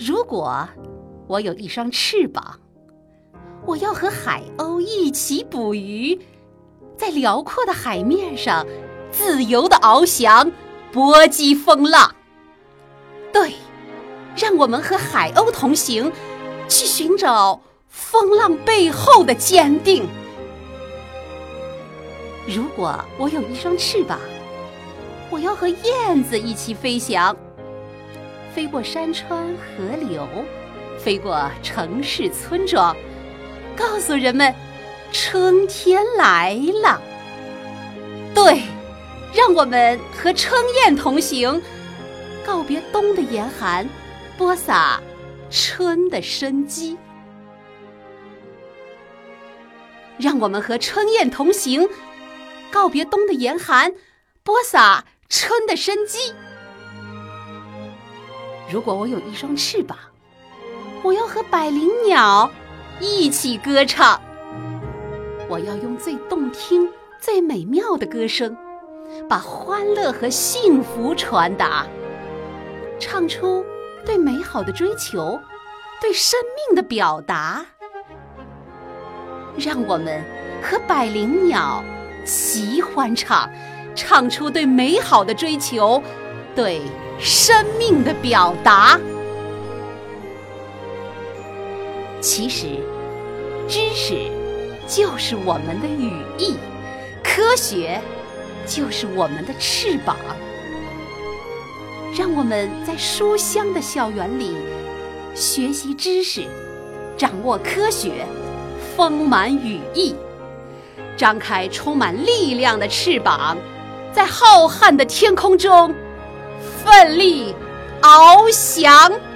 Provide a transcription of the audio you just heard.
如果我有一双翅膀，我要和海鸥一起捕鱼，在辽阔的海面上自由的翱翔，搏击风浪。对，让我们和海鸥同行，去寻找风浪背后的坚定。如果我有一双翅膀，我要和燕子一起飞翔，飞过山川河流，飞过城市村庄，告诉人们春天来了。对，让我们和春燕同行，告别冬的严寒，播撒春的生机。让我们和春燕同行。告别冬的严寒，播撒春的生机。如果我有一双翅膀，我要和百灵鸟一起歌唱。我要用最动听、最美妙的歌声，把欢乐和幸福传达，唱出对美好的追求，对生命的表达。让我们和百灵鸟。齐欢唱，唱出对美好的追求，对生命的表达。其实，知识就是我们的羽翼，科学就是我们的翅膀。让我们在书香的校园里学习知识，掌握科学，丰满羽翼。张开充满力量的翅膀，在浩瀚的天空中奋力翱翔。